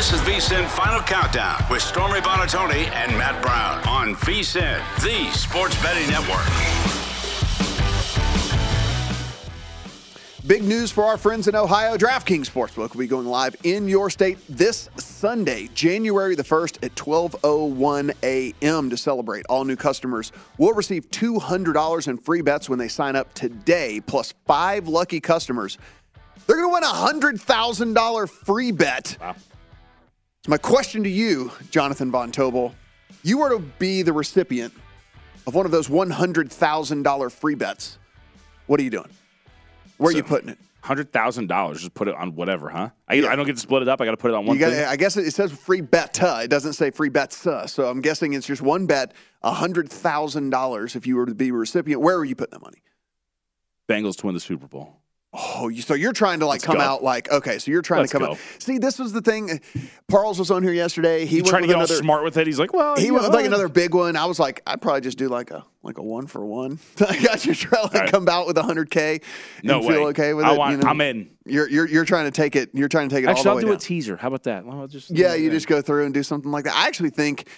This is VSIN Final Countdown with Stormy Buonantony and Matt Brown on VSIN, the Sports Betting Network. Big news for our friends in Ohio. DraftKings Sportsbook will be going live in your state this Sunday, January the 1st at 12:01 a.m. to celebrate. All new customers will receive $200 in free bets when they sign up today, plus five lucky customers. They're going to win a $100,000 free bet. Wow. So my question to you, Jonathan Von Tobel, you were to be the recipient of one of those $100,000 free bets. What are you doing? Where so, are you putting it? Hundred thousand dollars. Just put it on whatever, huh? I, yeah. I don't get to split it up. I got to put it on one. Gotta, I guess it says free bet. Uh, it doesn't say free bets. Uh, so I'm guessing it's just one bet. hundred thousand dollars. If you were to be a recipient, where are you putting that money? Bengals to win the Super Bowl. Oh, so you're trying to like Let's come go. out like okay, so you're trying Let's to come go. out. See, this was the thing. Parles was on here yesterday. He, went trying to get another, all smart with it. He's like, well, he went with like uh, another big one. I was like, I'd probably just do like a like a one for one. I got you try like right. come out with hundred k. No feel okay with I it. Want, you know? I'm in. You're, you're you're trying to take it. You're trying to take it. Actually, all the I'll do down. a teaser. How about that? Well, just yeah, you just go through and do something like that. I actually think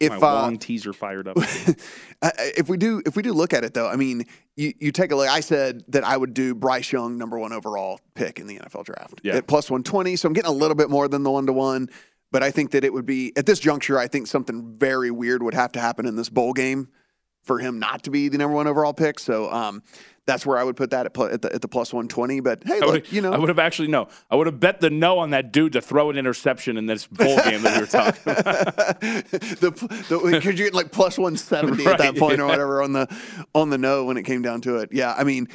if my long uh, teaser fired up. if we do if we do look at it though, I mean, you, you take a look. I said that I would do Bryce Young number one overall pick in the NFL draft yeah. at plus one twenty. So I'm getting a little bit more than the one to one. But I think that it would be at this juncture. I think something very weird would have to happen in this bowl game for him not to be the number one overall pick. So um, that's where I would put that at, at, the, at the plus 120. But hey, look, you know. I would have actually, no. I would have bet the no on that dude to throw an interception in this bowl game that we were talking about. the Because you get like plus 170 right, at that point yeah. or whatever on the, on the no when it came down to it. Yeah. I mean,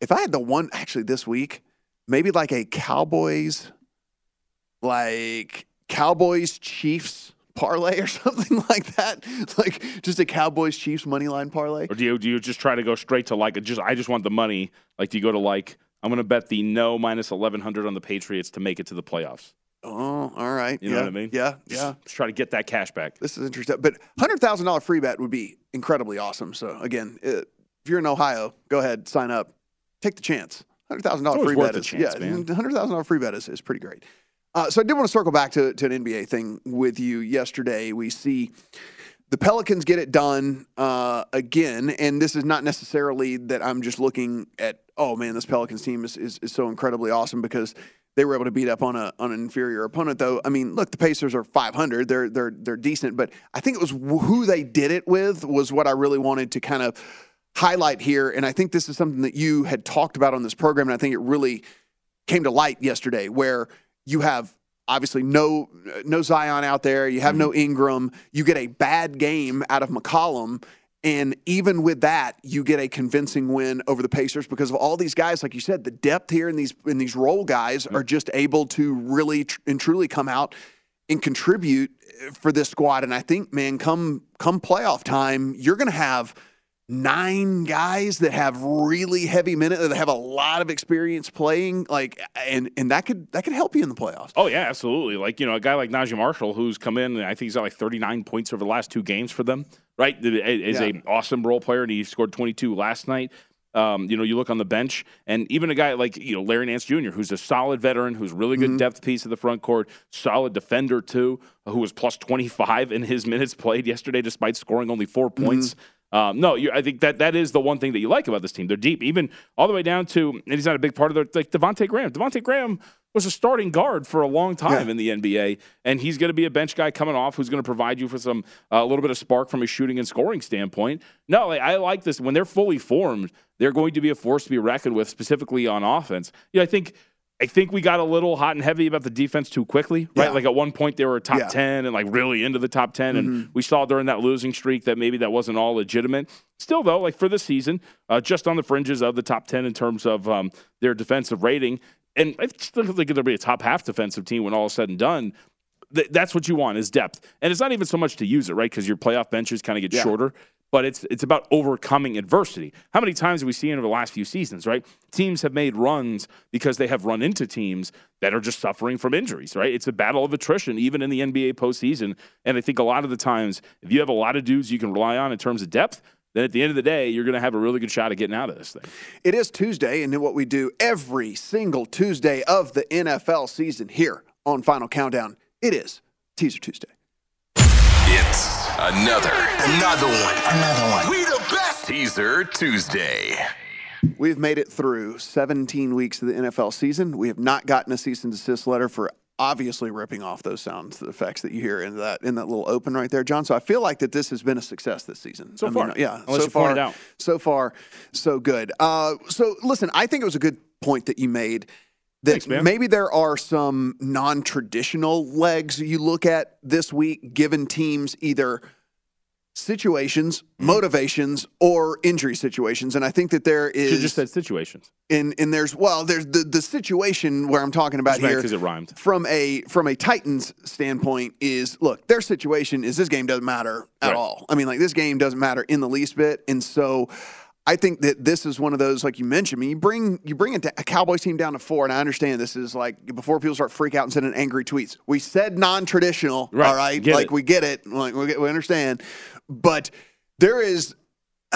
if I had the one actually this week, maybe like a Cowboys, like Cowboys Chiefs parlay or something like that? Like just a Cowboys Chiefs money line parlay? Or do you do you just try to go straight to like just I just want the money? Like do you go to like I'm going to bet the no minus 1100 on the Patriots to make it to the playoffs? Oh, all right. You yeah. know what I mean? Yeah, just, yeah. Just try to get that cash back. This is interesting. But $100,000 free bet would be incredibly awesome. So, again, uh, if you're in Ohio, go ahead, sign up, take the chance. $100,000 free bet is, chance, yeah, $100,000 free bet is, is pretty great. Uh, so I did want to circle back to, to an NBA thing with you yesterday. We see the Pelicans get it done uh, again, and this is not necessarily that I'm just looking at, oh man, this Pelicans team is, is, is so incredibly awesome because they were able to beat up on a on an inferior opponent. Though I mean, look, the Pacers are 500; they're they're they're decent, but I think it was who they did it with was what I really wanted to kind of highlight here. And I think this is something that you had talked about on this program, and I think it really came to light yesterday, where you have obviously no no Zion out there, you have no mm-hmm. Ingram, you get a bad game out of McCollum. And even with that, you get a convincing win over the Pacers because of all these guys, like you said, the depth here in these in these role guys are just able to really tr- and truly come out and contribute for this squad. And I think, man, come come playoff time, you're going to have nine guys that have really heavy minutes that have a lot of experience playing like and and that could that could help you in the playoffs Oh yeah, absolutely. Like you know, a guy like Naji Marshall, who's come in, and I think he's got like 39 points over the last two games for them. Right, is Yeah. a awesome role player, and he scored 22 last night. Um, you know, you look on the bench, and even a guy like you know Larry Nance Jr., who's a solid veteran, who's really good depth piece of the front court, solid defender too, who was plus 25 in his minutes played yesterday, despite scoring only 4 points. Um, no, you, I think that that is the one thing that you like about this team. They're deep, even all the way down to, and he's not a big part of their like Devonte' Graham. Devonte' Graham was a starting guard for a long time Yeah. in the NBA, and he's going to be a bench guy coming off who's going to provide you for some uh, a little bit of spark from a shooting and scoring standpoint. No, like, I like this when they're fully formed. They're going to be a force to be reckoned with, specifically on offense. Yeah, I think. I think we got a little hot and heavy about the defense too quickly, right? Yeah. Like at one point they were top Yeah. 10 and like really into the top 10 and Mm-hmm. we saw during that losing streak that maybe that wasn't all legitimate. Still though, like for the season, uh, just on the fringes of the top 10 in terms of um, their defensive rating. And I still think they'll be a top half defensive team when all is said and done. Th- that's what you want is depth. And it's not even so much to use it, right? Because your playoff benches kind of get Yeah. shorter. But it's it's about overcoming adversity. How many times have we seen over the last few seasons, right? Teams have made runs because they have run into teams that are just suffering from injuries, right? It's a battle of attrition, even in the NBA postseason. And I think a lot of the times, if you have a lot of dudes you can rely on in terms of depth, then at the end of the day, you're going to have a really good shot at getting out of this thing. It is Tuesday, and then what we do every single Tuesday of the NFL season here on Final Countdown, it is Teaser Tuesday. It's another, another one, another one. We the best. Teaser Tuesday. We've made it through 17 weeks of the NFL season. We have not gotten a cease and desist letter for obviously ripping off those sounds, the effects that you hear in that in that little open right there, John. So I feel like that this has been a success this season. So I far. mean, yeah. Unless so far, out. so far, so good. Uh, so listen, I think it was a good point that you made. That Thanks, maybe there are some non-traditional legs you look at this week, given teams either situations, Mm-hmm. motivations, or injury situations. And I think that there is. Have just said situations. and and there's well there's the the situation where I'm talking about here because it rhymed. from a from a Titans standpoint is look their situation is this game doesn't matter at Right. all. I mean like this game doesn't matter in the least bit, and so. I think that this is one of those, like you mentioned. I mean, you bring you bring a, a Cowboys team down to four, and I understand this is like before people start freak out and sending angry tweets. We said non-traditional, Right. all right, Get like it. we get it, like we, get, we understand, but there is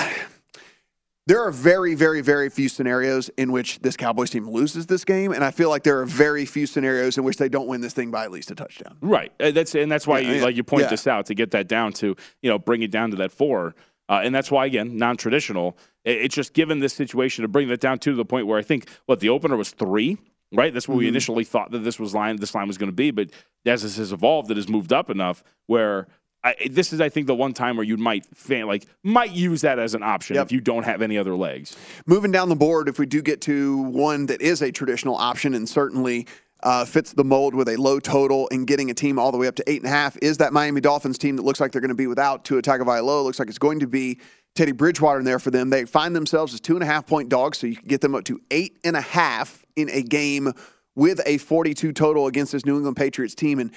there are very, very, very few scenarios in which this Cowboys team loses this game, and I feel like there are very few scenarios in which they don't win this thing by at least a touchdown. Right. Uh, That's and that's why Yeah, you yeah. like you point Yeah. this out to get that down to you know bring it down to that four. Uh, and that's why again non-traditional. It- It's just given this situation to bring that down to the point where I think what the opener was three. Right. That's what Mm-hmm. we initially thought that this was line this line was going to be, but as this has evolved, it has moved up enough where. I, this is, I think, the one time where you might like might use that as an option Yep. if you don't have any other legs. Moving down the board, if we do get to one that is a traditional option and certainly uh, fits the mold with a low total and getting a team all the way up to eight and a half, is that Miami Dolphins team that looks like they're going to be without Tua Tagovailoa. Looks like it's going to be Teddy Bridgewater in there for them. They find themselves as two and a half point dogs, so you can get them up to eight and a half in a game with a 42 total against this New England Patriots team. And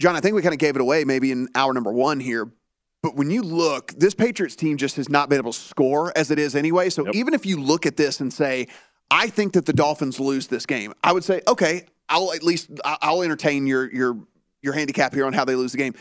John, I think we kind of gave it away maybe in hour number one here. But when you look, this Patriots team just has not been able to score as it is anyway. So Yep. even if you look at this and say, I think that the Dolphins lose this game, I would say, okay, I'll at least I'll entertain your your your handicap here on how they lose the game.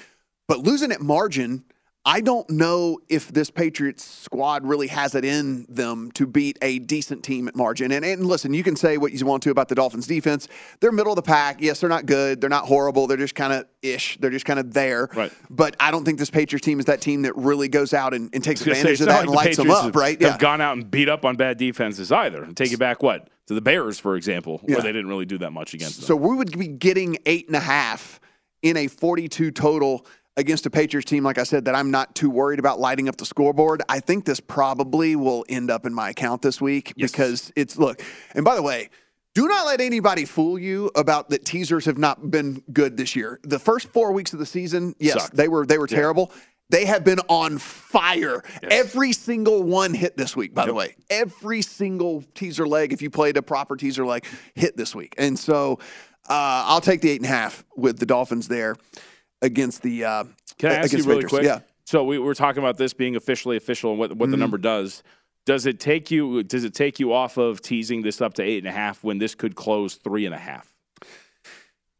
But losing at margin, I don't know if this Patriots squad really has it in them to beat a decent team at margin. And, and listen, you can say what you want to about the Dolphins defense. They're middle of the pack. Yes, they're not good. They're not horrible. They're just kind of ish. They're just kind of there. Right. But I don't think this Patriots team is that team that really goes out and, and takes advantage say, of that like and the lights Patriots them up, have, right? Have gone out and beat up on bad defenses either. And take it back what to the Bears, for example, Yeah. where they didn't really do that much against them. So we would be getting eight and a half in a 42 total against a Patriots team, like I said, that I'm not too worried about lighting up the scoreboard. I think this probably will end up in my account this week Yes. because it's look. And by the way, Do not let anybody fool you about that teasers have not been good this year. The first four weeks of the season, yes, Sucked. they were they were Yeah. terrible. They have been on fire. Every single one hit this week, by the way. Every single teaser leg, if you played a proper teaser leg, hit this week. And so uh, I'll take the eight and a half with the Dolphins there against the uh, Can I ask you really Raiders. quick? Yeah. So we were talking about this being officially official and what, what Mm-hmm. the number does. Does it take you? Does it take you off of teasing this up to eight and a half when this could close three and a half?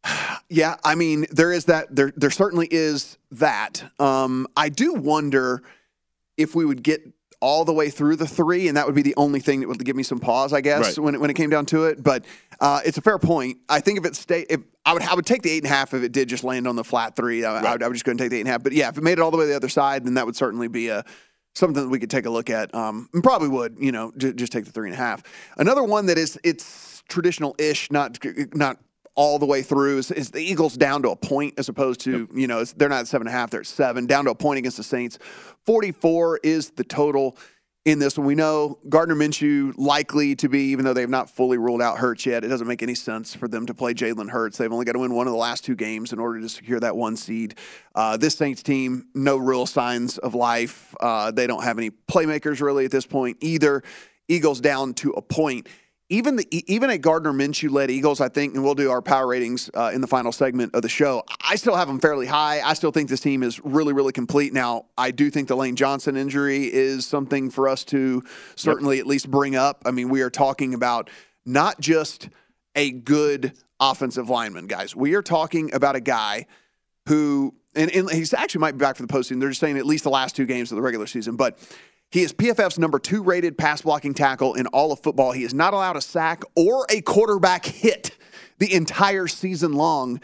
Yeah, I mean, there is that. There, there certainly is that. Um, I do wonder if we would get all the way through the three, and that would be the only thing that would give me some pause, I guess, Right. when it, when it came down to it. But uh, it's a fair point. I think if it stay, if I would, I would take the eight and a half if it did just land on the flat three. I, I would, I would just go and take the eight and a half. But yeah, if it made it all the way to the other side, then that would certainly be a something that we could take a look at. Um, and probably would, you know, j- just take the three and a half. Another one that is it's traditional-ish, not not all the way through is, is the Eagles down to a point as opposed to, you know, they're not at seven and a half, they're at seven, down to a point against the Saints. 44 is the total in this one. We know Gardner Minshew likely to be, even though they've not fully ruled out Hurts yet, it doesn't make any sense for them to play Jalen Hurts. They've only got to win one of the last two games in order to secure that one seed. Uh, this Saints team, no real signs of life. Uh, they don't have any playmakers really at this point either. Eagles down to a point even the even at Gardner Minshew led Eagles, I think, and we'll do our power ratings uh, in the final segment of the show. I still have them fairly high. I still think this team is really, really complete. Now, I do think the Lane Johnson injury is something for us to certainly at least bring up. I mean, we are talking about not just a good offensive lineman, guys. We are talking about a guy who, and, and he's actually might be back for the postseason. They're just saying at least the last two games of the regular season, but. He is PFF's number two rated pass blocking tackle in all of football. He is not allowed a sack or a quarterback hit the entire season long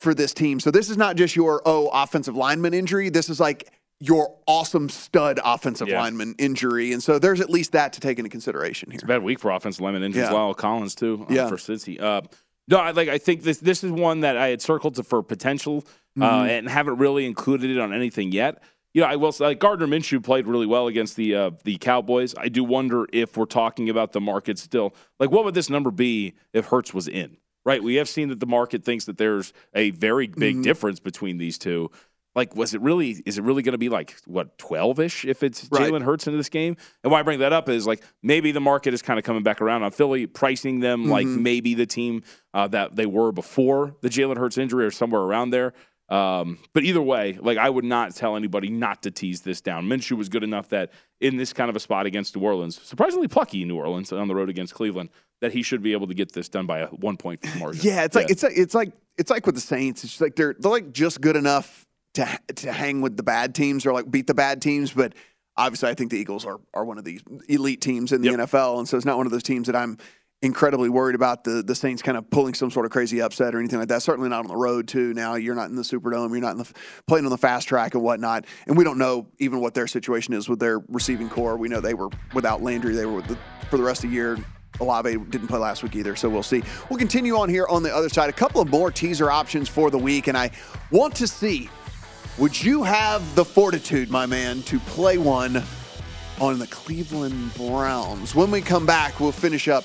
for this team. So this is not just your, oh, offensive lineman injury. This is like your awesome stud offensive Yeah. lineman injury. And so there's at least that to take into consideration here. It's a bad week for offensive lineman injuries. Yeah. La'el Collins too. uh, Yeah. for Cincy. Uh, no, I like. I think this this is one that I had circled to for potential uh, Mm-hmm. and haven't really included it on anything yet. You know, I will say like Gardner Minshew played really well against the uh, the Cowboys. I do wonder if we're talking about the market still. Like, what would this number be if Hurts was in? Right, we have seen that the market thinks that there's a very big Mm-hmm. difference between these two. Like, was it really? Is it really going to be like what twelve ish if it's Right. Jalen Hurts into this game? And why I bring that up is like maybe the market is kind of coming back around on Philly, pricing them like Mm-hmm. maybe the team uh, that they were before the Jalen Hurts injury or somewhere around there. Um, but either way, like I would not tell anybody not to tease this down. Minshew was good enough that in this kind of a spot against New Orleans, surprisingly plucky in New Orleans on the road against Cleveland, that he should be able to get this done by a one point margin. Yeah, it's like it's like it's like it's like with the Saints. It's just like they're they're like just good enough to to hang with the bad teams or like beat the bad teams, but obviously I think the Eagles are are one of these elite teams in the Yep. NFL, and so it's not one of those teams that I'm incredibly worried about the the Saints kind of pulling some sort of crazy upset or anything like that. Certainly not on the road too. Now you're not in the Superdome, you're not in the playing on the fast track and whatnot, and we don't know even what their situation is with their receiving corps. We know they were without Landry, they were the, for the rest of the year. Olave didn't play last week either, so we'll see. We'll continue on here on the other side. A couple of more teaser options for the week, and I want to see would you have the fortitude, my man, to play one on the Cleveland Browns? When we come back, we'll finish up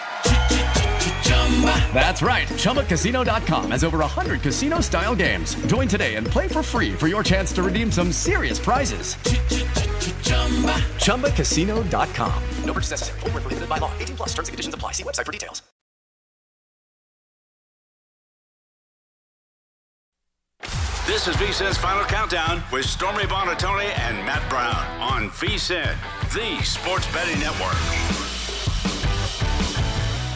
That's right. ChumbaCasino.com has over 100 casino style games. Join today and play for free for your chance to redeem some serious prizes. ChumbaCasino.com. No purchase necessary. Full prohibited by law. 18 plus terms and conditions apply. See website for details. This is VSIN's Final Countdown with Stormy Buonantony and Matt Brown on VSIN, the sports betting network.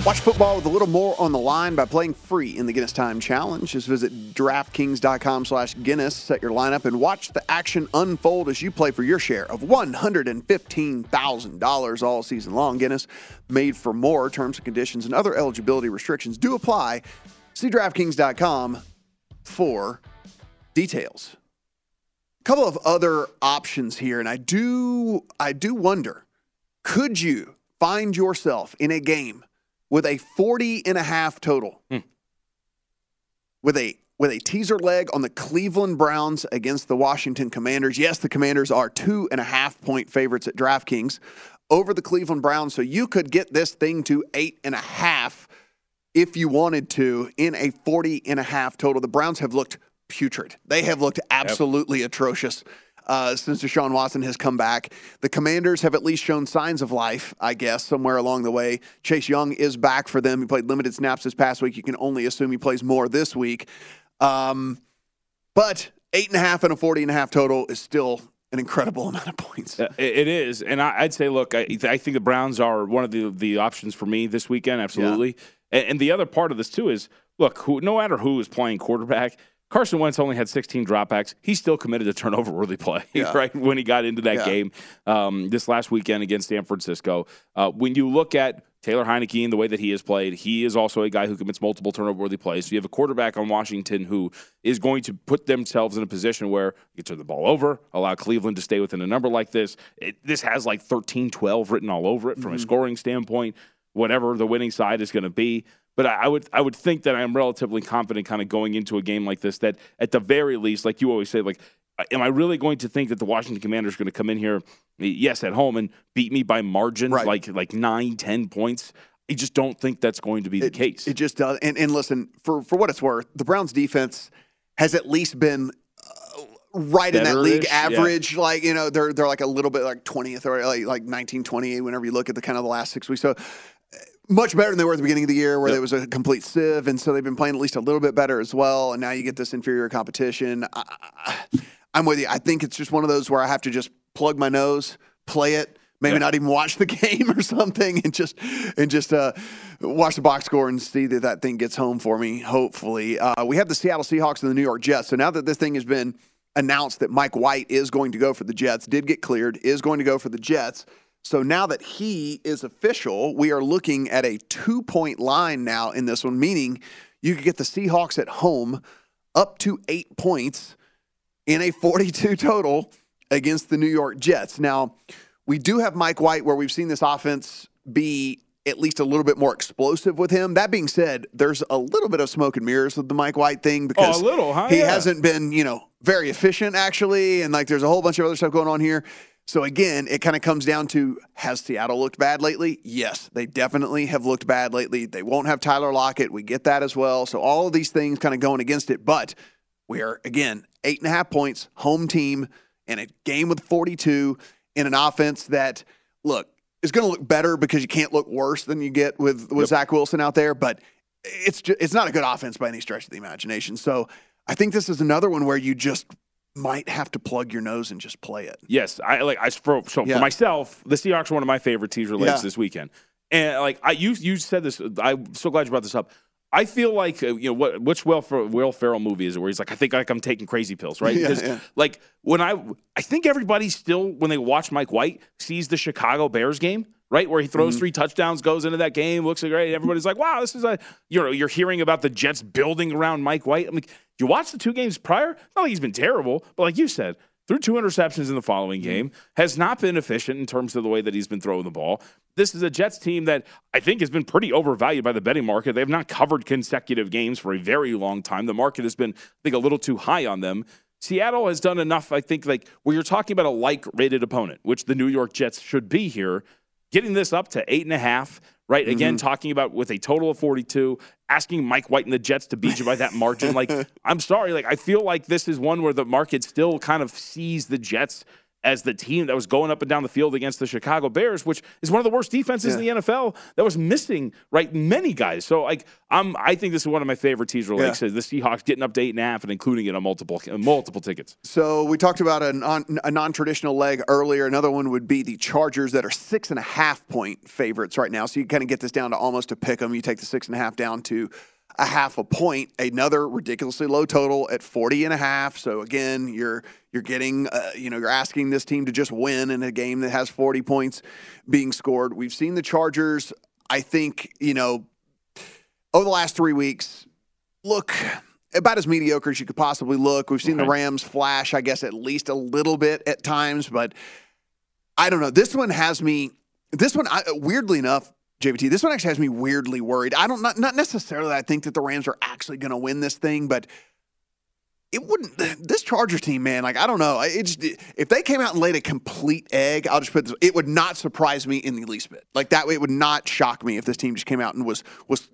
Watch football with a little more on the line by playing free in the Guinness Time Challenge. Just visit DraftKings.com slash Guinness, set your lineup, and watch the action unfold as you play for your share of $115,000 all season long. Guinness, made for more. Terms and conditions and other eligibility restrictions do apply. See DraftKings.com for details. A couple of other options here, and I do I do wonder, could you find yourself in a game with a 40 and a half total. Hmm. With a with a teaser leg on the Cleveland Browns against the Washington Commanders. Yes, the Commanders are two and a half point favorites at DraftKings over the Cleveland Browns. So you could get this thing to eight and a half if you wanted to in a 40 and a half total. The Browns have looked putrid. They have looked absolutely yep. atrocious uh, since Deshaun Watson has come back. The Commanders have at least shown signs of life, I guess, somewhere along the way. Chase Young is back for them. He played limited snaps this past week. You can only assume he plays more this week. Um, but eight and a half and a 40 and a half total is still an incredible amount of points. It is, and I, would say, look, I, I, think the Browns are one of the the options for me this weekend. Absolutely, yeah. and, and, the other part of this too is, look, who, no matter who is playing quarterback, Carson Wentz only had 16 dropbacks. He still committed a turnover worthy play, yeah. right? When he got into that yeah. game um, this last weekend against San Francisco. Uh, when you look at Taylor Heinicke and the way that he has played, he is also a guy who commits multiple turnover worthy plays. So you have a quarterback on Washington who is going to put themselves in a position where you turn the ball over, allow Cleveland to stay within a number like this. It, this has like 13 12 written all over it from mm-hmm. a scoring standpoint, whatever the winning side is going to be. But I would I would think that I'm relatively confident kind of going into a game like this that at the very least, like you always say, like am I really going to think that the Washington Commanders are going to come in here, yes, at home and beat me by margin, right. like like nine, ten points? I just don't think that's going to be the it, case. It just does. And, and listen, for for what it's worth, the Browns defense has at least been uh, right Better-ish, in that league average. Yeah. Like you know, they're they're like a little bit like twentieth or like like nineteen twenty. Whenever you look at the kind of the last six weeks, so much better than they were at the beginning of the year, where yep. it was a complete sieve, and so they've been playing at least a little bit better as well. And now you get this inferior competition. I, am with you. I think it's just one of those where I have to just plug my nose, play it, maybe not even watch the game or something, and just and just uh, watch the box score and see that that thing gets home for me. Hopefully, uh, we have the Seattle Seahawks and the New York Jets. So now that this thing has been announced that Mike White is going to go for the Jets, did get cleared, is going to go for the Jets. So now that he is official, we are looking at a two point line now in this one, meaning you could get the Seahawks at home up to eight points in a 42 total against the New York Jets. Now, we do have Mike White where we've seen this offense be at least a little bit more explosive with him. That being said, there's a little bit of smoke and mirrors with the Mike White thing oh, because oh, little, huh? he yeah. hasn't been, you know, very efficient actually, and like there's a whole bunch of other stuff going on here. So again, it kind of comes down to has Seattle looked bad lately? Yes, they definitely have looked bad lately. They won't have Tyler Lockett. We get that as well. So all of these things kind of going against it. But we are again eight and a half points, home team in a game with 42 in an offense that look is going to look better because you can't look worse than you get with with yep. Zach Wilson out there. But it's just, it's not a good offense by any stretch of the imagination. So I think this is another one where you just might have to plug your nose and just play it. Yes, I like I for, so yeah. for myself, the Seahawks are one of my favorite teaser legs yeah. this weekend. And like I, you, you said this. I'm so glad you brought this up. I feel like uh, you know what which Will, Fer- Will Ferrell movie is it where he's like I think like I'm taking crazy pills right Yeah, yeah. like when I I think everybody still when they watch Mike White sees the Chicago Bears game right where he throws Mm-hmm. three touchdowns goes into that game looks great everybody's like wow this is a you know you're hearing about the Jets building around Mike White I'm like you watch the two games prior not like he's been terrible but like you said threw two interceptions in the following Mm-hmm. game, has not been efficient in terms of the way that he's been throwing the ball. This is a Jets team that I think has been pretty overvalued by the betting market. They have not covered consecutive games for a very long time. The market has been, I think, a little too high on them. Seattle has done enough, I think, like where you're talking about a like rated opponent, which the New York Jets should be here, getting this up to eight and a half, right? Again, mm-hmm. talking about with a total of 42, asking Mike White and the Jets to beat you by that margin. like, I'm sorry. Like, I feel like this is one where the market still kind of sees the Jets as the team that was going up and down the field against the Chicago Bears, which is one of the worst defenses in the NFL that was missing, right? Many guys. So, like, I'm, I think this is one of my favorite teaser leagues. The Seahawks getting up to eight and a half and including it on multiple, multiple tickets. So we talked about a, non, a non-traditional leg earlier. Another one would be the Chargers that are six and a half point favorites right now. So you kind of get this down to almost a pick them. You take the six and a half down to a half a point. Another ridiculously low total at 40 and a half. So again, you're you're getting uh, you know you're asking this team to just win in a game that has 40 points being scored. We've seen the Chargers. I think you know over the last three weeks look about as mediocre as you could possibly look. We've seen the Rams flash, I guess, at least a little bit at times, but I don't know. This one has me. This one, I, weirdly enough, JVT, this one actually has me weirdly worried. I don't not not necessarily. I think that the Rams are actually going to win this thing, but it wouldn't. This Chargers team, man, like I don't know. It's if they came out and laid a complete egg, I'll just put this. It would not surprise me in the least bit. Like that, way, it would not shock me if this team just came out and was was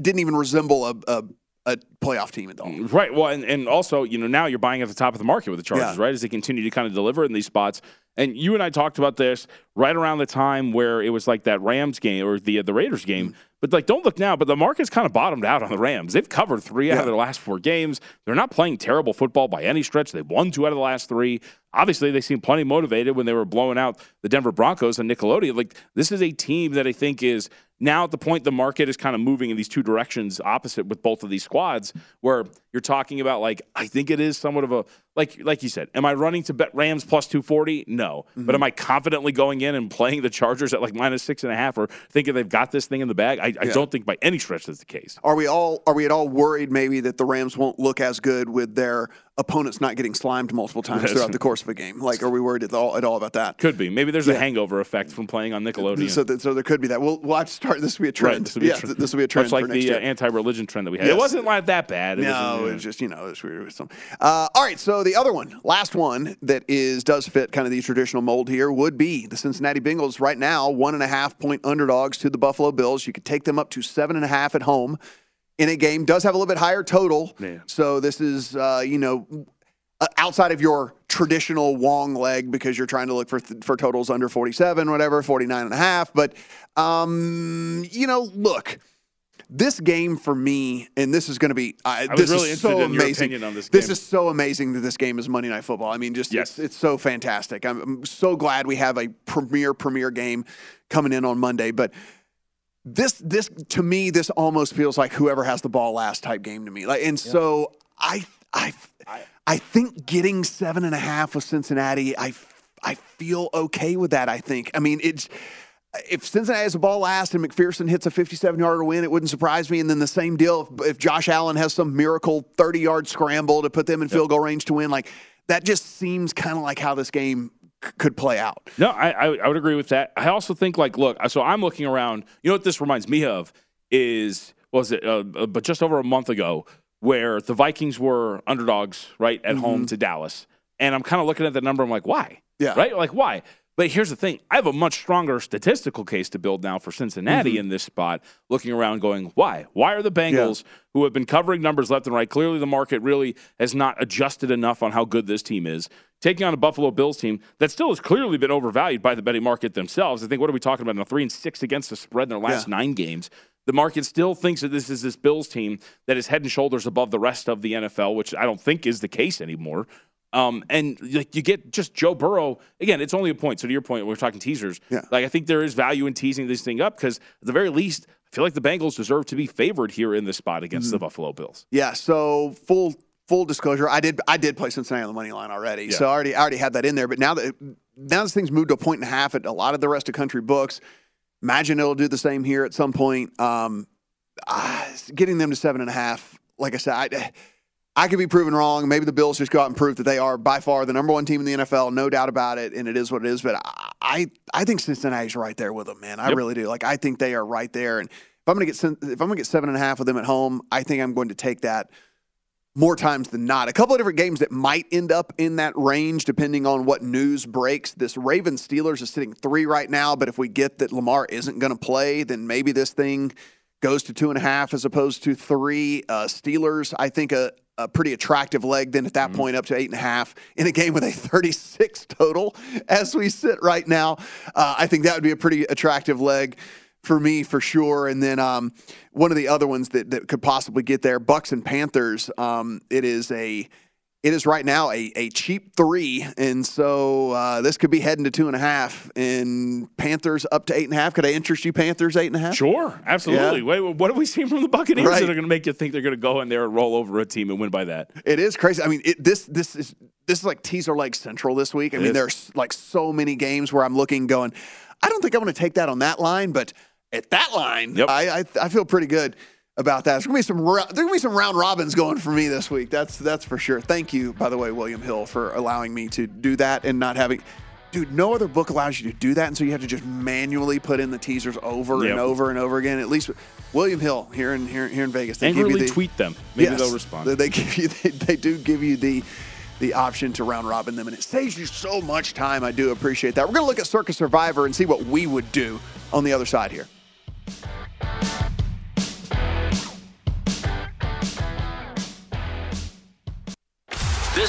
didn't even resemble a a, a playoff team at all. Right. Well, and, and also, you know, now you're buying at the top of the market with the Chargers, Yeah. right? As they continue to kind of deliver in these spots. And you and I talked about this right around the time where it was like that Rams game or the the Raiders game. Mm-hmm. But like, don't look now. But the market's kind of bottomed out on the Rams. They've covered three out of their last four games. They're not playing terrible football by any stretch. They've won two out of the last three. Obviously, they seem plenty motivated when they were blowing out the Denver Broncos and Nickelodeon. Like, this is a team that I think is now at the point the market is kind of moving in these two directions opposite with both of these squads where you're talking about like I think it is somewhat of a like like you said am I running to bet Rams plus 240 no. But am mm-hmm. I confidently going in and playing the Chargers at like minus six and a half or thinking they've got this thing in the bag? I, I Yeah. don't think by any stretch that's the case. Are we all are we at all worried maybe that the Rams won't look as good with their opponents not getting slimed multiple times throughout the course of a game? Like, are we worried at all at all about that? could be maybe there's a hangover effect from playing on Nickelodeon So, th- so there could be that. We'll, we'll have to start. This will be a trend. Right, this will be a yeah, tr- th- this will be a trend much like for next the uh, anti-religion trend that we had Yes. it wasn't like that bad It no, wasn't, it was just you know it's weird. It was some- Uh, all right, so the other one, last one that is does fit kind of the traditional mold here would be the Cincinnati Bengals. Right now, one and a half point underdogs to the Buffalo Bills. You could take them up to seven and a half at home in a game. Does have a little bit higher total. Yeah. So this is uh, you know uh, outside of your traditional Wong leg because you're trying to look for for totals under 47, whatever, 49 and a half. But um, you know, look. This game for me, and this is going to be. Uh, I this really is so interested in your amazing. on this This is so amazing that this game is Monday Night Football. I mean, just Yes. it's, it's so fantastic. I'm, I'm so glad we have a premier premier game coming in on Monday. But this this to me, this almost feels like whoever has the ball last type game to me. Like, and so I I I think getting seven and a half with Cincinnati, I I feel okay with that. I think. I mean, it's if Cincinnati has the ball last and McPherson hits a 57 yarder win, it wouldn't surprise me. And then the same deal if, if Josh Allen has some miracle 30 yard scramble to put them in field goal range to win. Like that just seems kind of like how this game could play out. No, I, I I would agree with that. I also think like, look, so I'm looking around. You know what this reminds me of is was it? Uh, uh, but just over a month ago, where the Vikings were underdogs, right at home to Dallas, and I'm kind of looking at the number. I'm like, why? Yeah. Right. Like why? But here's the thing: I have a much stronger statistical case to build now for Cincinnati mm-hmm. in this spot. Looking around, going, why? Why are the Bengals, who have been covering numbers left and right, clearly the market really has not adjusted enough on how good this team is, taking on a Buffalo Bills team that still has clearly been overvalued by the betting market themselves. I think what are we talking about? In A three and six against the spread in their last Yeah. nine games. The market still thinks that this is this Bills team that is head and shoulders above the rest of the NFL, which I don't think is the case anymore. Um, and like you get just Joe Burrow again. It's only a point. So to your point, we're talking teasers. Yeah. Like I think there is value in teasing this thing up because at the very least, I feel like the Bengals deserve to be favored here in this spot against the Mm-hmm. Buffalo Bills. Yeah. So full full disclosure, I did I did play Cincinnati on the money line already. Yeah. So I already I already had that in there. But now that now this thing's moved to a point and a half at a lot of the rest of country books. Imagine it'll do the same here at some point. Um, ah, getting them to seven and a half. Like I said, I, I could be proven wrong. Maybe the Bills just go out and prove that they are by far the number one team in the NFL, no doubt about it, and it is what it is. But I, I, I think Cincinnati's right there with them, man. I Yep. really do. Like I think they are right there. And if I'm gonna get if I'm gonna get seven and a half of them at home, I think I'm going to take that more times than not. A couple of different games that might end up in that range, depending on what news breaks. This Ravens Steelers is sitting three right now, but if we get that Lamar isn't going to play, then maybe this thing goes to two and a half as opposed to three. Uh, Steelers, I think a, a pretty attractive leg then at that point up to eight and a half in a game with a 36 total as we sit right now. Uh, I think that would be a pretty attractive leg for me for sure. And then um, one of the other ones that, that could possibly get there, Bucks and Panthers. Um, it is a it is right now a, a cheap three, and so uh, this could be heading to two and a half. And Panthers up to eight and a half. Could I interest you, Panthers eight and a half? Sure, absolutely. Yeah. Wait, what have we seen from the Buccaneers Right. that are going to make you think they're going to go in there and roll over a team and win by that? It is crazy. I mean, it, this this is this is like teaser leg central this week. I It mean, is. there's like so many games where I'm looking, going, I don't think I'm going to take that on that line, but at that line, I, I I feel pretty good about that. There's gonna be some there's gonna be some round robins going for me this week. That's that's for sure. Thank you, by the way, William Hill, for allowing me to do that and not having. Dude, no other book allows you to do that, and so you have to just manually put in the teasers over Yep. and over and over again. At least William Hill here in here, here in Vegas, they give you Angrily the- tweet them. Maybe Yes. they'll respond. They, they give you they, they do give you the the option to round robin them, and it saves you so much time. I do appreciate that. We're gonna look at Circa Survivor and see what we would do on the other side here.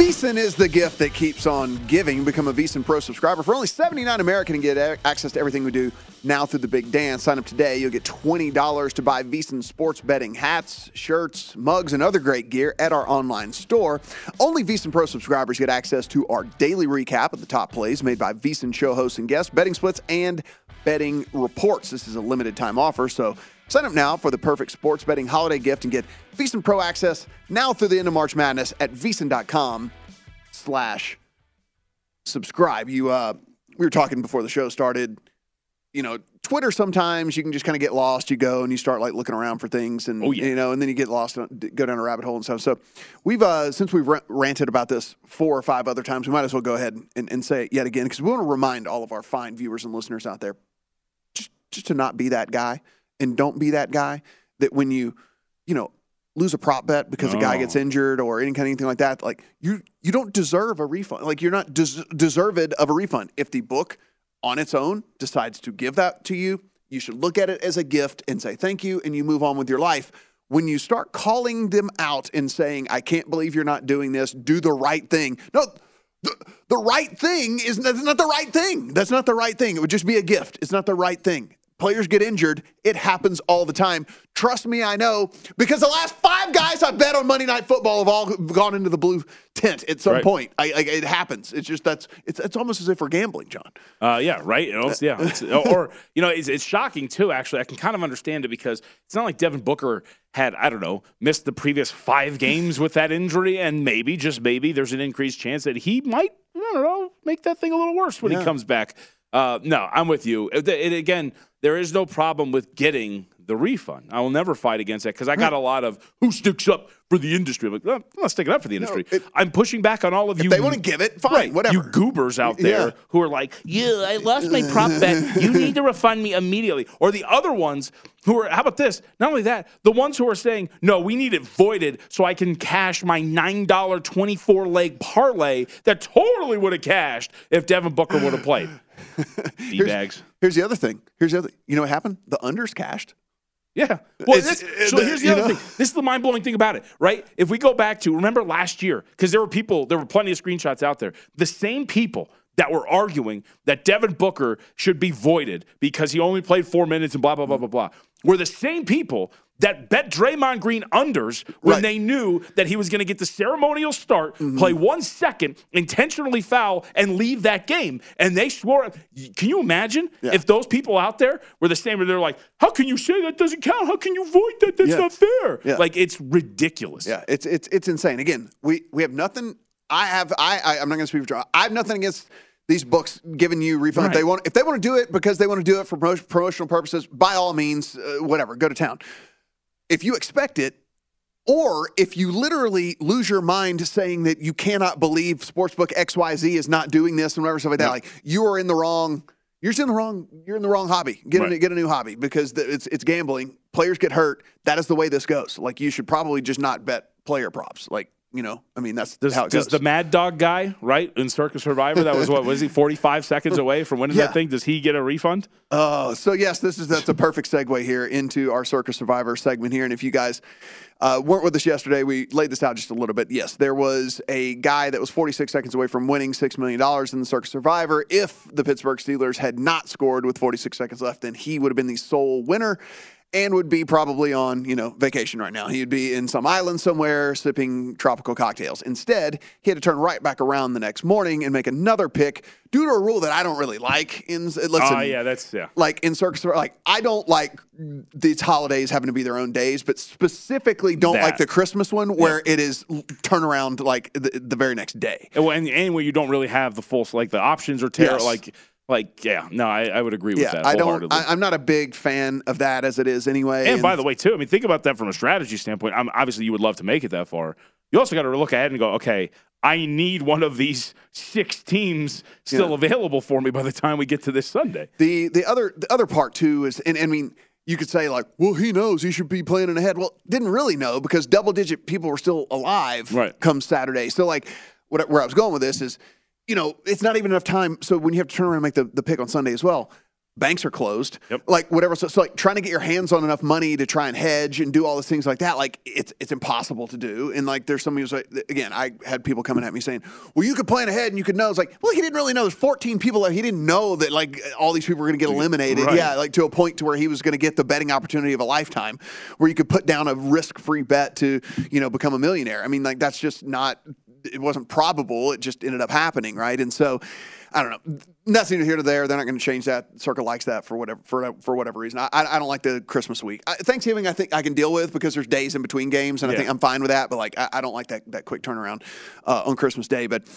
VSIN is the gift that keeps on giving. Become a VSIN Pro subscriber for only 79 American and get access to everything we do now through the big dance. Sign up today. You'll get $20 to buy VSIN sports betting hats, shirts, mugs, and other great gear at our online store. Only VSIN Pro subscribers get access to our daily recap of the top plays made by VSIN show hosts and guests, betting splits, and betting reports. This is a limited time offer, so sign up now for the perfect sports betting holiday gift and get VSIN Pro access now through the end of March Madness at VSIN.com slash subscribe. You uh we were talking before the show started. You know, Twitter sometimes you can just kind of get lost. You go and you start like looking around for things, and Oh, yeah. you know, and then you get lost, and go down a rabbit hole and stuff. So we've uh since we've ranted about this four or five other times, we might as well go ahead and, and say it yet again because we want to remind all of our fine viewers and listeners out there just just to not be that guy and don't be that guy that when you you know lose a prop bet because a guy gets oh. injured or any kind of anything like that like you you don't deserve a refund like you're not des- deserved of a refund if the book on its own decides to give that to you you should look at it as a gift and say thank you and you move on with your life when you start calling them out and saying i can't believe you're not doing this do the right thing no the, the right thing is that's not the right thing. That's not the right thing. It would just be a gift. It's not the right thing. Players get injured. It happens all the time. Trust me, I know because the last five guys I bet on Monday Night Football have all gone into the blue tent at some Right. point. I, I, it happens. It's just that's it's it's almost as if we're gambling, John. Uh, yeah, right. You know, yeah, it's- or you know, it's, it's shocking too. Actually, I can kind of understand it because it's not like Devin Booker had I don't know missed the previous five games with that injury, and maybe just maybe there's an increased chance that he might I don't know make that thing a little worse when Yeah. he comes back. Uh, no, I'm with you. It, it- again, there is no problem with getting the refund. I will never fight against that because I hmm. got a lot of who sticks up for the industry. I'm like, well, I'm not sticking up for the industry. I'm pushing back on all of you. they wanna give it, fine, right, whatever. You goobers out there Yeah. who are like, yeah, I lost my prop bet. You need to refund me immediately. Or the other ones who are, how about this? Not only that, the ones who are saying, no, we need it voided so I can cash my $9 24 leg parlay that totally would have cashed if Devin Booker would have played. D bags. Here's the other thing. Here's the other. You know what happened? The unders cashed. Yeah. Well, It's- this, so here's the other know? thing. This is the mind blowing thing about it, right? If we go back to remember last year, because there were people, there were plenty of screenshots out there. The same people that were arguing that Devin Booker should be voided because he only played four minutes and blah, blah, blah, blah, blah, were the same people that bet Draymond Green unders when Right. they knew that he was going to get the ceremonial start, Mm-hmm. play one second, intentionally foul, and leave that game. And they swore. Can you imagine Yeah. if those people out there were the same? And they're like, "How can you say that doesn't count? How can you void that? That's Yeah. not fair." Yeah. Like it's ridiculous. Yeah, it's it's it's insane. Again, we we have nothing. I have I, I I'm not going to speak for. I have nothing against these books giving you refund if they want. If they want to do it because they want to do it for promotional purposes, by all means, uh, whatever, go to town. If you expect it, or if you literally lose your mind saying that you cannot believe sportsbook XYZ is not doing this and whatever stuff like that, like you are in the wrong. You're just in the wrong. You're in the wrong hobby. Get a, get a new hobby because the, it's it's gambling. Players get hurt. That is the way this goes. Like you should probably just not bet player props. Like you know, I mean that's Does, how it does goes. the Mad Dog guy, right, in Circa Survivor, that was what, was he 45 seconds away from winning Yeah. that thing? Does he get a refund? Oh, so yes, this is that's a perfect segue here into our Circa Survivor segment here. And if you guys uh, weren't with us yesterday, we laid this out just a little bit. Yes, there was a guy that was 46 seconds away from winning six million dollars in the Circa Survivor. If the Pittsburgh Steelers had not scored with 46 seconds left, then he would have been the sole winner. And would be probably on, you know, vacation right now. He'd be in some island somewhere sipping tropical cocktails. Instead, he had to turn right back around the next morning and make another pick due to a rule that I don't really like. In listen, Oh, yeah, that's, yeah. like in Circa like i don't like these holidays having to be their own days but specifically don't That. like the christmas one where it is turnaround like the, the very next day well, and, and where you don't really have the full, like the options are terrible. Yes. Like, like, yeah, no, I, I would agree with yeah that. i don't. I, i'm not a big fan of that as it is anyway And by the way, too, I mean, think about that from a strategy standpoint. I'm, obviously, you would love to make it that far. You also got to look ahead and go, okay, I need one of these six teams still Yeah. available for me by the time we get to this Sunday. The the other the other part too is, and, I mean, you could say like, well, he knows he should be planning ahead. Well, didn't really know because double digit people were still alive Right. come Saturday. So like, what, where I was going with this is, you know, it's not even enough time. So when you have to turn around and make the, the pick on Sunday as well. Banks are closed, like whatever. So, so, like trying to get your hands on enough money to try and hedge and do all those things like that, like it's it's impossible to do. And like there's somebody who's like, again, I had people coming at me saying, "Well, you could plan ahead and you could know." It's like, well, he didn't really know. There's 14 people that he didn't know that like all these people were going to get eliminated. Right. Yeah, like to a point to where he was going to get the betting opportunity of a lifetime, where you could put down a risk-free bet to you know become a millionaire. I mean, like that's just not. It wasn't probable. It just ended up happening, right? And so. I don't know. Nothing to here to there. They're not going to change that. Circa likes that for whatever for for whatever reason. I, I don't like the Christmas week. I, Thanksgiving, I think I can deal with because there's days in between games, and I think I'm fine with that. But like, I, I don't like that that quick turnaround uh, on Christmas Day. But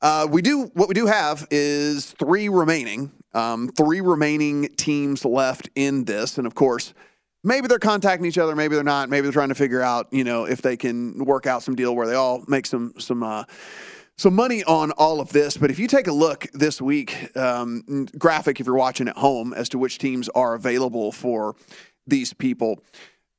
uh, we do what we do have is three remaining, um, three remaining teams left in this, and of course. Maybe they're contacting each other. Maybe they're not. Maybe they're trying to figure out, you know, if they can work out some deal where they all make some some uh, some money on all of this. But if you take a look this week, um, graphic if you're watching at home as to which teams are available for these people,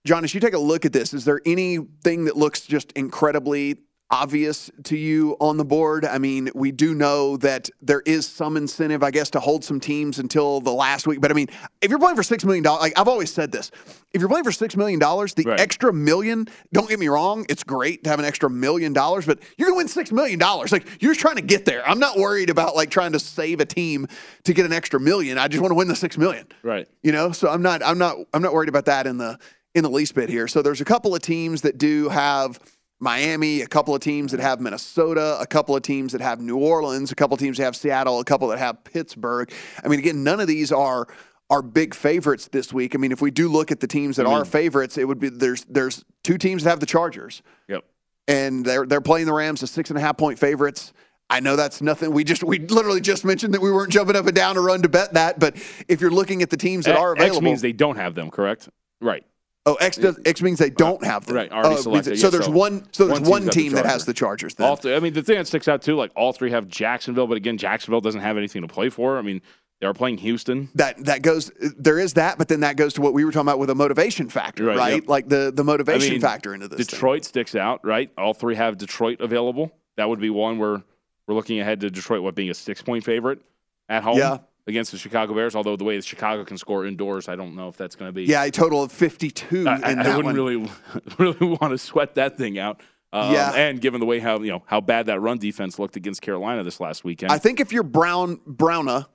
John, as you take a look at this, is there anything that looks just incredibly obvious to you on the board? I mean, we do know that there is some incentive, I guess, to hold some teams until the last week. But I mean, if you're playing for $6 million, like I've always said this, if you're playing for $6 million, the Right. extra million, don't get me wrong, it's great to have an extra million dollars, but you're going to win $6 million. Like you're trying to get there. I'm not worried about like trying to save a team to get an extra million. I just want to win the 6 million Right. you know so i'm not i'm not i'm not worried about that in the in the least bit here so there's a couple of teams that do have miami a couple of teams that have minnesota a couple of teams that have new orleans a couple of teams that have seattle a couple that have pittsburgh i mean again none of these are are big favorites this week i mean if we do look at the teams that are favorites it would be there's there's two teams that have the chargers Yep. and they're they're playing the Rams as six and a half point favorites. I know that's nothing. We just we literally just mentioned that we weren't jumping up and down to run to bet that. But if you're looking at the teams that are X available, means they don't have them, correct? Right. Oh X does X means they don't have them. Right, already uh, Oh, it selected, So yeah, there's so one. So there's one the that has the Chargers. Then All th- I mean, the thing that sticks out too, like all three have Jacksonville, but again, Jacksonville doesn't have anything to play for. I mean, they are playing Houston. that that goes. There is that, but then that goes to what we were talking about with a motivation factor, Right, right? yep. Like the the I motivation mean, factor into this. thing. Detroit sticks out, right? All three have Detroit available. That would be one where we're looking ahead to Detroit, what being a six point favorite at home Yeah. Against the Chicago Bears. Although the way that Chicago can score indoors, I don't know if that's going to be. Yeah, a total of 52 I, in I- I wouldn't one. really, really want to sweat that thing out. Um, Yeah. and given the way how you know how bad that run defense looked against Carolina this last weekend, I think if you're Brown Browna,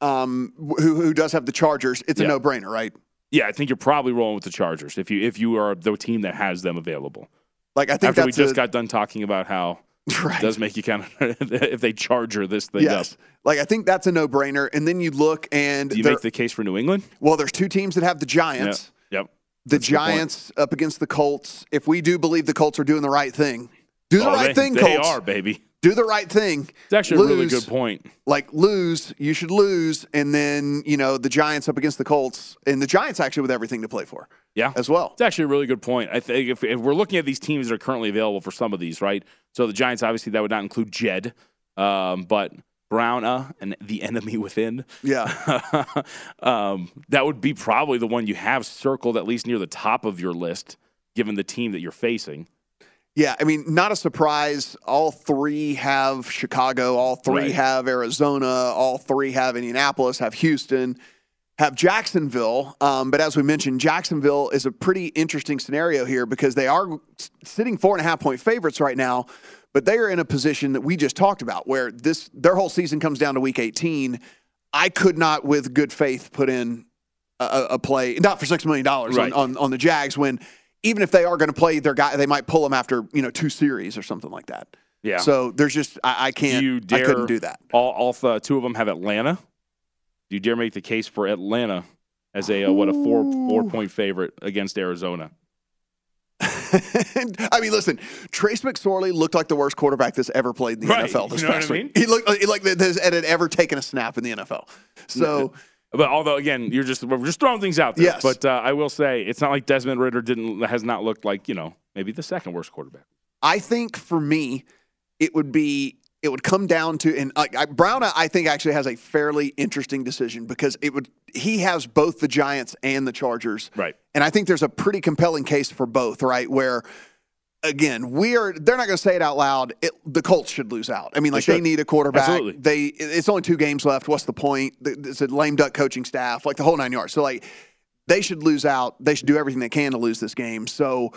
um, who who does have the Chargers, it's a no brainer, right? yeah, I think you're probably rolling with the Chargers if you if you are the team that has them available. Like I think After we just a- got done talking about how it does make you kind of if they charge her this thing yes. up. Like I think that's a no brainer. And then you look and Do you make the case for New England? well, there's two teams that have the Giants. Yep. yep. The That's a good point. Giants up against the Colts. If we do believe the Colts are doing the right thing, do the Oh, right they, thing, They Colts. are, baby. Do the right thing. It's actually a really good point. Like lose, you should lose, and then you know the Giants up against the Colts, and the Giants actually with everything to play for. Yeah, as well. It's actually a really good point. I think if, if we're looking at these teams that are currently available for some of these, right? So the Giants, obviously, that would not include Jed, um, but Brown uh, and the enemy within. Yeah. um, that would be probably the one you have circled at least near the top of your list, given the team that you're facing. Yeah, I mean, not a surprise. All three have Chicago. All three Right. have Arizona. All three have Indianapolis. Have Houston. Have Jacksonville. Um, but as we mentioned, Jacksonville is a pretty interesting scenario here because they are sitting four and a half point favorites right now. But they are in a position that we just talked about, where this their whole season comes down to Week 18. I could not, with good faith, put in a, a- play not for six million dollars Right. on, on on the Jags when even if they are going to play their guy, they might pull them after you know two series or something like that. Yeah. So there's just I, I can't. Do you dare, I couldn't do that. All, all th- two of them have Atlanta. Do you dare make the case for Atlanta as a uh, what a four four point favorite against Arizona? I mean, listen, Trace McSorley looked like the worst quarterback that's ever played in the Right. NFL this You know what past I week. mean? He looked like, like that had ever taken a snap in the NFL. So But although again, you're just we're just throwing things out there. Yes. But uh, I will say it's not like Desmond Ridder didn't has not looked like you know maybe the second worst quarterback. I think for me, it would be it would come down to and like I, Brown. I think actually has a fairly interesting decision because it would he has both the Giants and the Chargers, right? And I think there's a pretty compelling case for both, right? Where again, we are they're not going to say it out loud. It, the Colts should lose out. I mean, like they, should. need a quarterback. Absolutely. They it's only two games left. What's the point? It's a lame duck coaching staff, like the whole nine yards. So like they should lose out. They should do everything they can to lose this game. So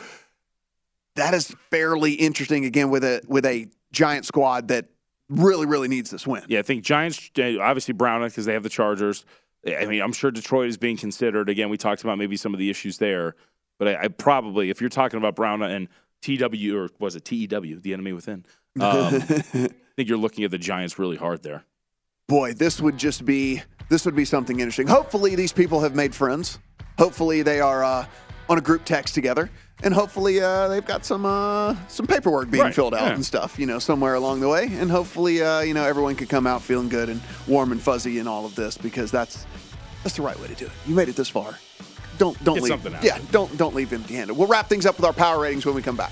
that is fairly interesting again with a with a giant squad that really really needs this win. Yeah, I think Giants obviously Brown because they have the Chargers. I mean, I'm sure Detroit is being considered. Again, we talked about maybe some of the issues there, but I, I probably if you're talking about Brown and TW or was it TEW, the enemy within, um, I think you're looking at the Giants really hard there. Boy, this would just be this would be something interesting. Hopefully these people have made friends. Hopefully they are uh, on a group text together. And hopefully uh, they've got some uh, some paperwork being Right, filled out yeah. and stuff, you know, somewhere along the way. And hopefully, uh, you know, everyone can come out feeling good and warm and fuzzy and all of this because that's that's the right way to do it. You made it this far. Don't don't Get leave. something out yeah, don't don't leave empty-handed. We'll wrap things up with our power ratings when we come back.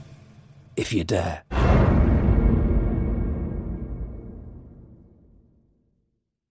if you dare.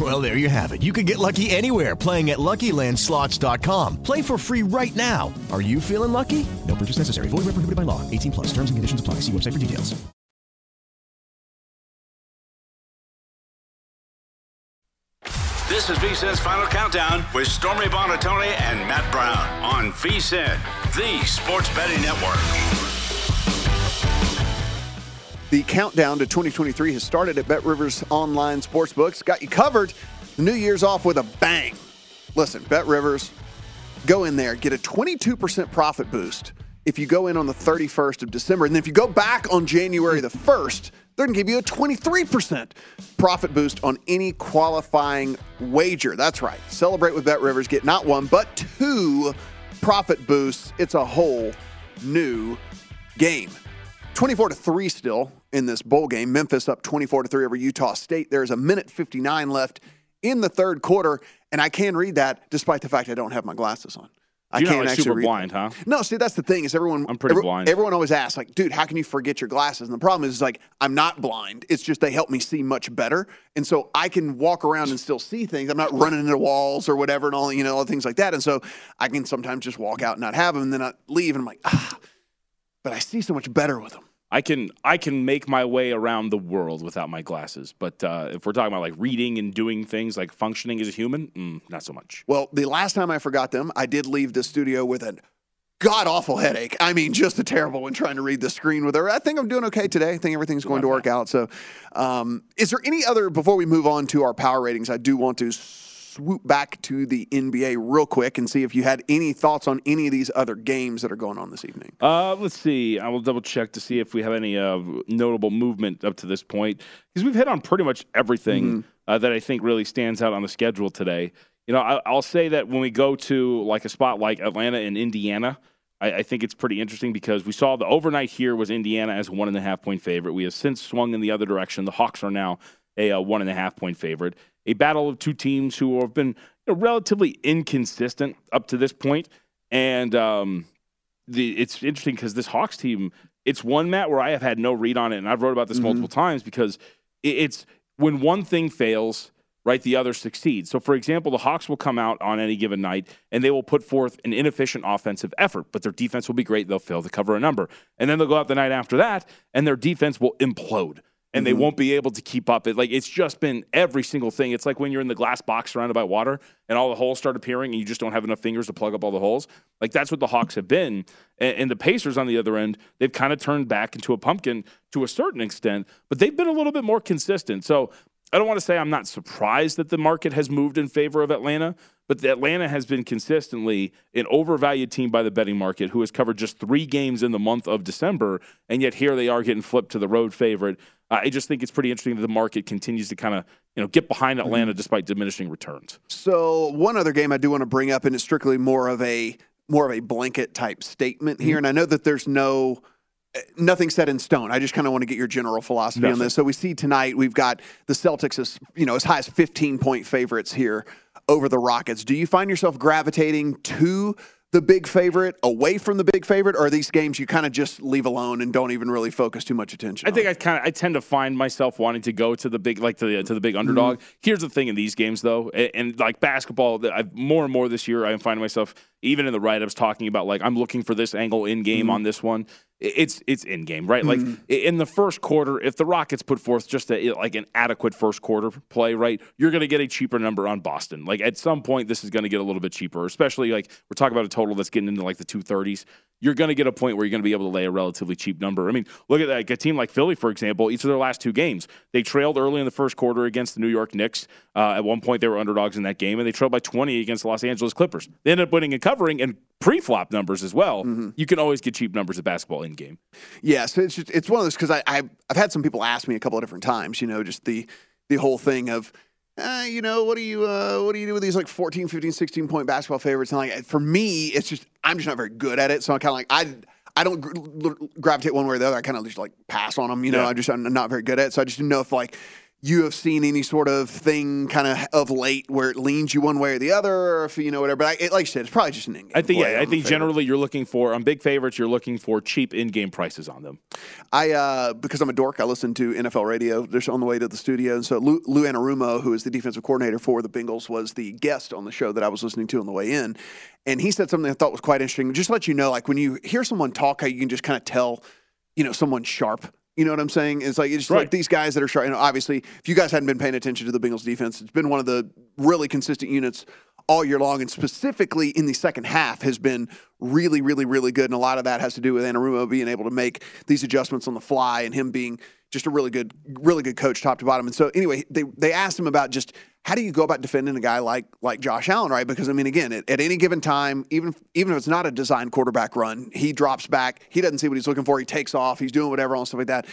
Well, there you have it. You can get lucky anywhere playing at LuckyLandSlots.com. Play for free right now. Are you feeling lucky? No purchase necessary. Void where prohibited by law. 18 plus. Terms and conditions apply. See website for details. This is VSIN's Final Countdown with Stormy Buonantony and Matt Brown on VSIN, the sports betting network. The countdown to 2023 has started at Bet Rivers Online Sportsbooks. Got you covered. The new year's off with a bang. Listen, Bet Rivers, go in there, get a 22% profit boost if you go in on the 31st of December. And then if you go back on January the 1st, they're going to give you a 23% profit boost on any qualifying wager. That's right. Celebrate with Bet Rivers. Get not one, but two profit boosts. It's a whole new game. 24 to 3 still in this bowl game. Memphis up 24 to 3 over Utah State. There's a minute 59 left in the third quarter, and I can read that despite the fact I don't have my glasses on. I You're can't like actually super read blind, huh? No, see that's the thing is everyone I'm pretty every- blind. Everyone always asks like, "Dude, how can you forget your glasses?" And the problem is, is like I'm not blind. It's just they help me see much better, and so I can walk around and still see things. I'm not running into walls or whatever, and all you know, all things like that. And so I can sometimes just walk out and not have them, and then I leave, and I'm like, ah, but I see so much better with them. I can I can make my way around the world without my glasses, but uh, if we're talking about like reading and doing things like functioning as a human, mm, not so much. Well, the last time I forgot them, I did leave the studio with a god awful headache. I mean, just a terrible one trying to read the screen with her. I think I'm doing okay today. I think everything's going to work out. So, um, is there any other, before we move on to our power ratings, I do want to swoop back to the NBA real quick and see if you had any thoughts on any of these other games that are going on this evening. Uh, let's see. I will double check to see if we have any uh, notable movement up to this point because we've hit on pretty much everything Mm-hmm. uh, that I think really stands out on the schedule today. You know, I, I'll say that when we go to like a spot like Atlanta and Indiana, I, I think it's pretty interesting because we saw the overnight here was Indiana as a one and a half point favorite. We have since swung in the other direction. The Hawks are now a, uh one and a half point favorite. A battle of two teams who have been you know, relatively inconsistent up to this point, and um, the it's interesting because this Hawks team, it's one Matt where I have had no read on it, and I've wrote about this multiple times because it, it's when one thing fails, right, the other succeeds. So, for example, the Hawks will come out on any given night and they will put forth an inefficient offensive effort, but their defense will be great. They'll fail to cover a number, and then they'll go out the night after that, and their defense will implode and they mm-hmm. won't be able to keep up. It like it's just been every single thing. It's like when you're in the glass box surrounded by water and all the holes start appearing and you just don't have enough fingers to plug up all the holes. Like that's what the Hawks have been. And, and the Pacers on the other end, they've kind of turned back into a pumpkin to a certain extent, but they've been a little bit more consistent. So I don't want to say I'm not surprised that the market has moved in favor of Atlanta, but Atlanta has been consistently an overvalued team by the betting market who has covered just three games in the month of December, and yet here they are getting flipped to the road favorite. Uh, I just think it's pretty interesting that the market continues to kind of you know get behind Atlanta despite diminishing returns. So one other game I do want to bring up, and it's strictly more of a more of a blanket type statement here, and I know that there's no Uh, nothing set in stone. I just kind of want to get your general philosophy on this. So we see tonight we've got the Celtics as you know as high as 15 point favorites here over the Rockets. Do you find yourself gravitating to the big favorite, away from the big favorite, or are these games you kind of just leave alone and don't even really focus too much attention? I think I kind of I tend to find myself wanting to go to the big like to the to the big underdog. Mm-hmm. Here's the thing in these games though, and, and like basketball, that I've more and more this year I'm finding myself even in the write ups talking about like I'm looking for this angle in game mm-hmm. on this one. It's it's in game, right? Like in the first quarter, if the Rockets put forth just a, like an adequate first quarter play, right, you're going to get a cheaper number on Boston. Like at some point, this is going to get a little bit cheaper, especially like we're talking about a total that's getting into like the 230s. You're going to get a point where you're going to be able to lay a relatively cheap number. I mean, look at like a team like Philly, for example. Each of their last two games, they trailed early in the first quarter against the New York Knicks. Uh, at one point, they were underdogs in that game, and they trailed by 20 against the Los Angeles Clippers. They ended up winning and covering and pre-flop numbers as well. You can always get cheap numbers of basketball in game. Yeah, so it's just, it's one of those because I I've, I've had some people ask me a couple of different times. You know, just the the whole thing of. Uh, you know what do you uh, what do you do with these like 14 15 16 point basketball favorites and like for me it's just i'm just not very good at it so i'm kind of like i I don't gr- gravitate one way or the other. I kind of just like pass on them. You know, Yeah. I just I'm not very good at. it. So I just didn't know if like you have seen any sort of thing kind of of late where it leans you one way or the other, or if you know whatever. But I, it, like you said, it's probably just an in-game I think yeah, I think generally you're looking for on big favorites. You're looking for cheap in-game prices on them. I uh, because I'm a dork, I listen to NFL radio. Just on the way to the studio, and so Lou, Lou Anarumo, who is the defensive coordinator for the Bengals, was the guest on the show that I was listening to on the way in, and he said something I thought was quite interesting. Just to let you know, like when you hear someone talk, how you can just kind of tell, you know, someone's sharp. You know what I'm saying? It's like it's just like these guys that are sharp. You know, obviously, if you guys hadn't been paying attention to the Bengals defense, it's been one of the really consistent units all year long, and specifically in the second half has been really, really, really good. And a lot of that has to do with Anarumo being able to make these adjustments on the fly and him being just a really good, really good coach, top to bottom. And so, anyway, they they asked him about just how do you go about defending a guy like like Josh Allen, right? Because I mean, again, at, at any given time, even even if it's not a designed quarterback run, he drops back, he doesn't see what he's looking for, he takes off, he's doing whatever and stuff like that.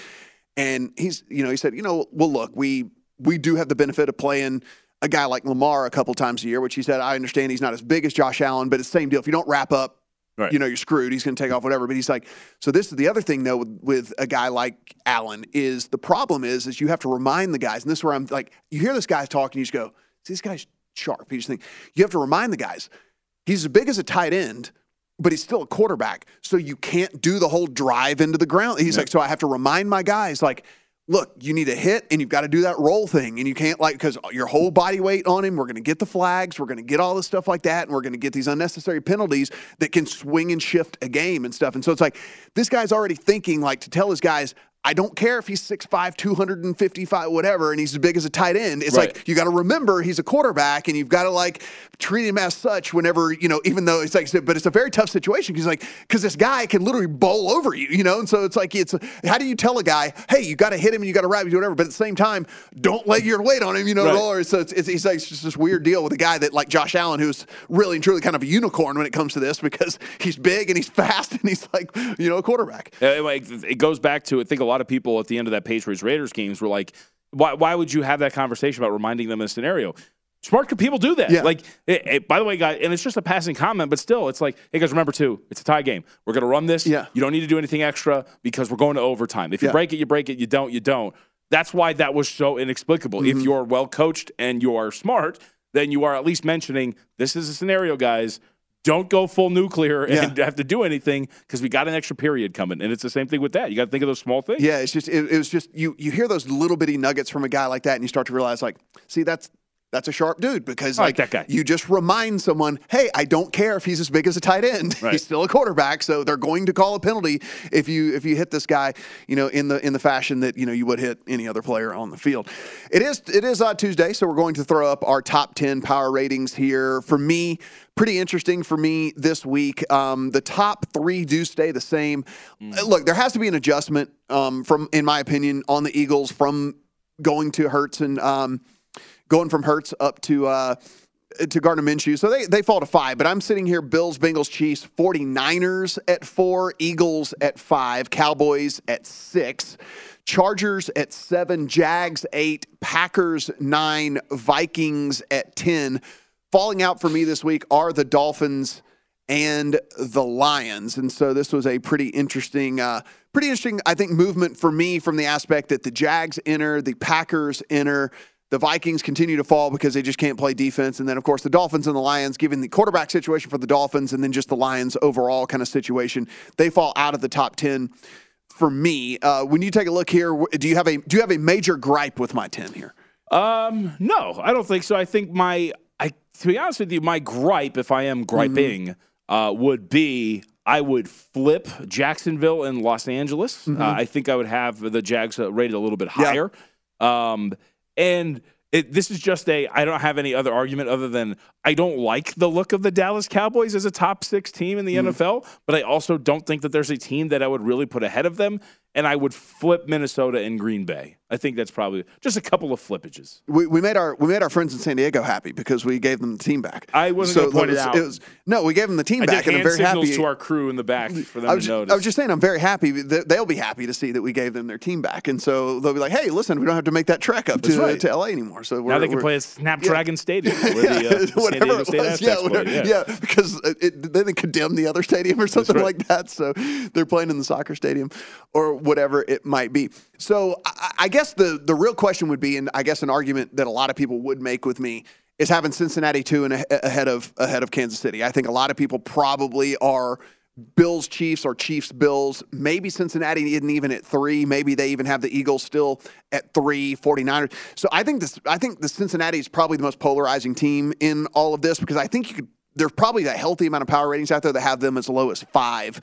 And he's, you know, he said, you know, well, look, we we do have the benefit of playing a guy like Lamar a couple times a year, which he said, I understand he's not as big as Josh Allen, but it's the same deal. If you don't wrap up, Right. you know, you're screwed. He's going to take off whatever. But he's like, so this is the other thing though with, with a guy like Allen is the problem is is you have to remind the guys, and this is where I'm like, you hear this guy talking, you just go, see, this guy's sharp. You just think you have to remind the guys, he's as big as a tight end. But he's still a quarterback, so you can't do the whole drive into the ground. He's like, so I have to remind my guys, like, look, you need a hit and you've got to do that roll thing. And you can't, like, because your whole body weight on him, we're going to get the flags, we're going to get all this stuff like that, and we're going to get these unnecessary penalties that can swing and shift a game and stuff. And so it's like, this guy's already thinking, like, to tell his guys, I don't care if he's 6'5, 255, whatever, and he's as big as a tight end. It's Right. like, you got to remember he's a quarterback and you've got to, like, treat him as such whenever, you know, even though it's like, but it's a very tough situation because, like, because this guy can literally bowl over you, you know? And so it's like, it's, how do you tell a guy, hey, you got to hit him and you got to wrap him, whatever, but at the same time, don't lay your weight on him, you know, Right. roll. So it's, it's, it's like it's just this weird deal with a guy that, like Josh Allen, who's really and truly kind of a unicorn when it comes to this because he's big and he's fast and he's like, you know, a quarterback. It, it goes back to I think a lot of people at the end of that Patriots Raiders games were like, why, why would you have that conversation about reminding them of a scenario? Smart people do that. Yeah. Like, it, it- by the way, guys, and it's just a passing comment, but still, it's like, hey guys, remember too, it's a tie game. We're gonna run this. Yeah. You don't need to do anything extra because we're going to overtime. If you Yeah. break it, you break it. You don't, you don't. That's why that was so inexplicable. Mm-hmm. If you're well coached and you are smart, then you are at least mentioning this is a scenario, guys. Don't go full nuclear and have to do anything because we got an extra period coming. And it's the same thing with that. You got to think of those small things. Yeah, it's just it, it was just you you hear those little bitty nuggets from a guy like that, and you start to realize like, see, that's that's a sharp dude because like, like that guy. you just remind someone, hey, I don't care if he's as big as a tight end, Right. he's still a quarterback, so they're going to call a penalty if you if you hit this guy, you know, in the in the fashion that you know you would hit any other player on the field. It is it is uh, Tuesday, so we're going to throw up our top ten power ratings here. For me, pretty interesting for me this week. Um, the top three do stay the same. Uh, Look, there has to be an adjustment um, from, in my opinion, on the Eagles from going to Hurts and um, going from Hurts up to uh, to Gardner Minshew. So they, they fall to five, but I'm sitting here Bills, Bengals, Chiefs, 49ers at four, Eagles at five, Cowboys at six, Chargers at seven, Jags eight, Packers nine, Vikings at 10. Falling out for me this week are the Dolphins and the Lions. And so this was a pretty interesting, uh, pretty interesting, I think, movement for me from the aspect that the Jags enter, the Packers enter, the Vikings continue to fall because they just can't play defense. And then, of course, the Dolphins and the Lions, given the quarterback situation for the Dolphins and then just the Lions overall kind of situation, they fall out of the top 10 for me. Uh, when you take a look here, do you have a do you have a major gripe with my 10 here? Um, no, I don't think so. I think my, I to be honest with you, my gripe, if I am griping, uh, would be I would flip Jacksonville and Los Angeles. Uh, I think I would have the Jags rated a little bit higher. Um, and it, this is just a. I don't have any other argument other than I don't like the look of the Dallas Cowboys as a top six team in the mm. NFL, but I also don't think that there's a team that I would really put ahead of them. And I would flip Minnesota and Green Bay. I think that's probably just a couple of flippages. We, we made our we made our friends in San Diego happy because we gave them the team back. I wasn't going to point it was, out. it was- no, we gave them the team I back, and I'm very happy. to our crew in the back for them I was, to notice. I was just saying, I'm very happy. They- They'll be happy to see that we gave them their team back, and so they'll be like, "Hey, listen, we don't have to make that trek up to right. to LA anymore." So we're, now they can play at Snapdragon Stadium, where the uh, San whatever Diego it State was, yeah, whatever- Yeah. yeah, because it, it, then they condemned the other stadium or something right. like that. So they're playing in the soccer stadium or whatever it might be. So I, I guess the the real question would be, and I guess an argument that a lot of people would make with me is having Cincinnati two and ahead of ahead of Kansas City. I think a lot of people probably are. Bills, Chiefs, or Chiefs, Bills. Maybe Cincinnati isn't even at three. Maybe they even have the Eagles still at three, 49ers. So I think this I think the Cincinnati is probably the most polarizing team in all of this because I think you could there's probably a healthy amount of power ratings out there that have them as low as five.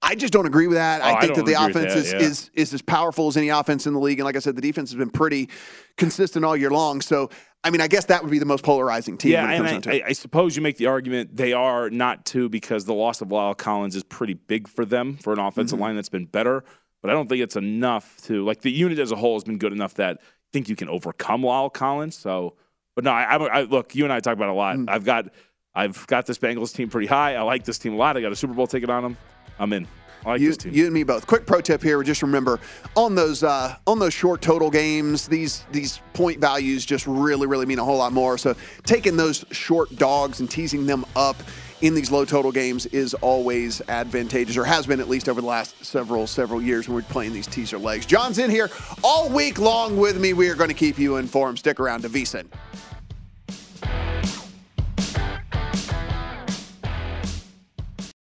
I just don't agree with that. Oh, I I think that the offense that, is, yeah. is is as powerful as any offense in the league. And like I said, the defense has been pretty consistent all year long. So I mean, I guess that would be the most polarizing team Yeah, when it comes and I. I, I suppose you make the argument they are not two because the loss of La'el Collins is pretty big for them for an offensive Mm-hmm. line that's been better. But I don't think it's enough to like the unit as a whole has been good enough that I think you can overcome La'el Collins. So, but no, I, I, I look. You and I talk about it a lot. Mm. I've got I've got this Bengals team pretty high. I like this team a lot. I got a Super Bowl ticket on them. I'm in. I like you, you and me both. Quick pro tip here: just remember on those uh, on those short total games, these these point values just really really mean a whole lot more. So taking those short dogs and teasing them up in these low total games is always advantageous, or has been at least over the last several several years when we're playing these teaser legs. John's in here all week long with me. We are going to keep you informed. Stick around to VSIN.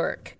Work.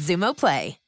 Xumo Play.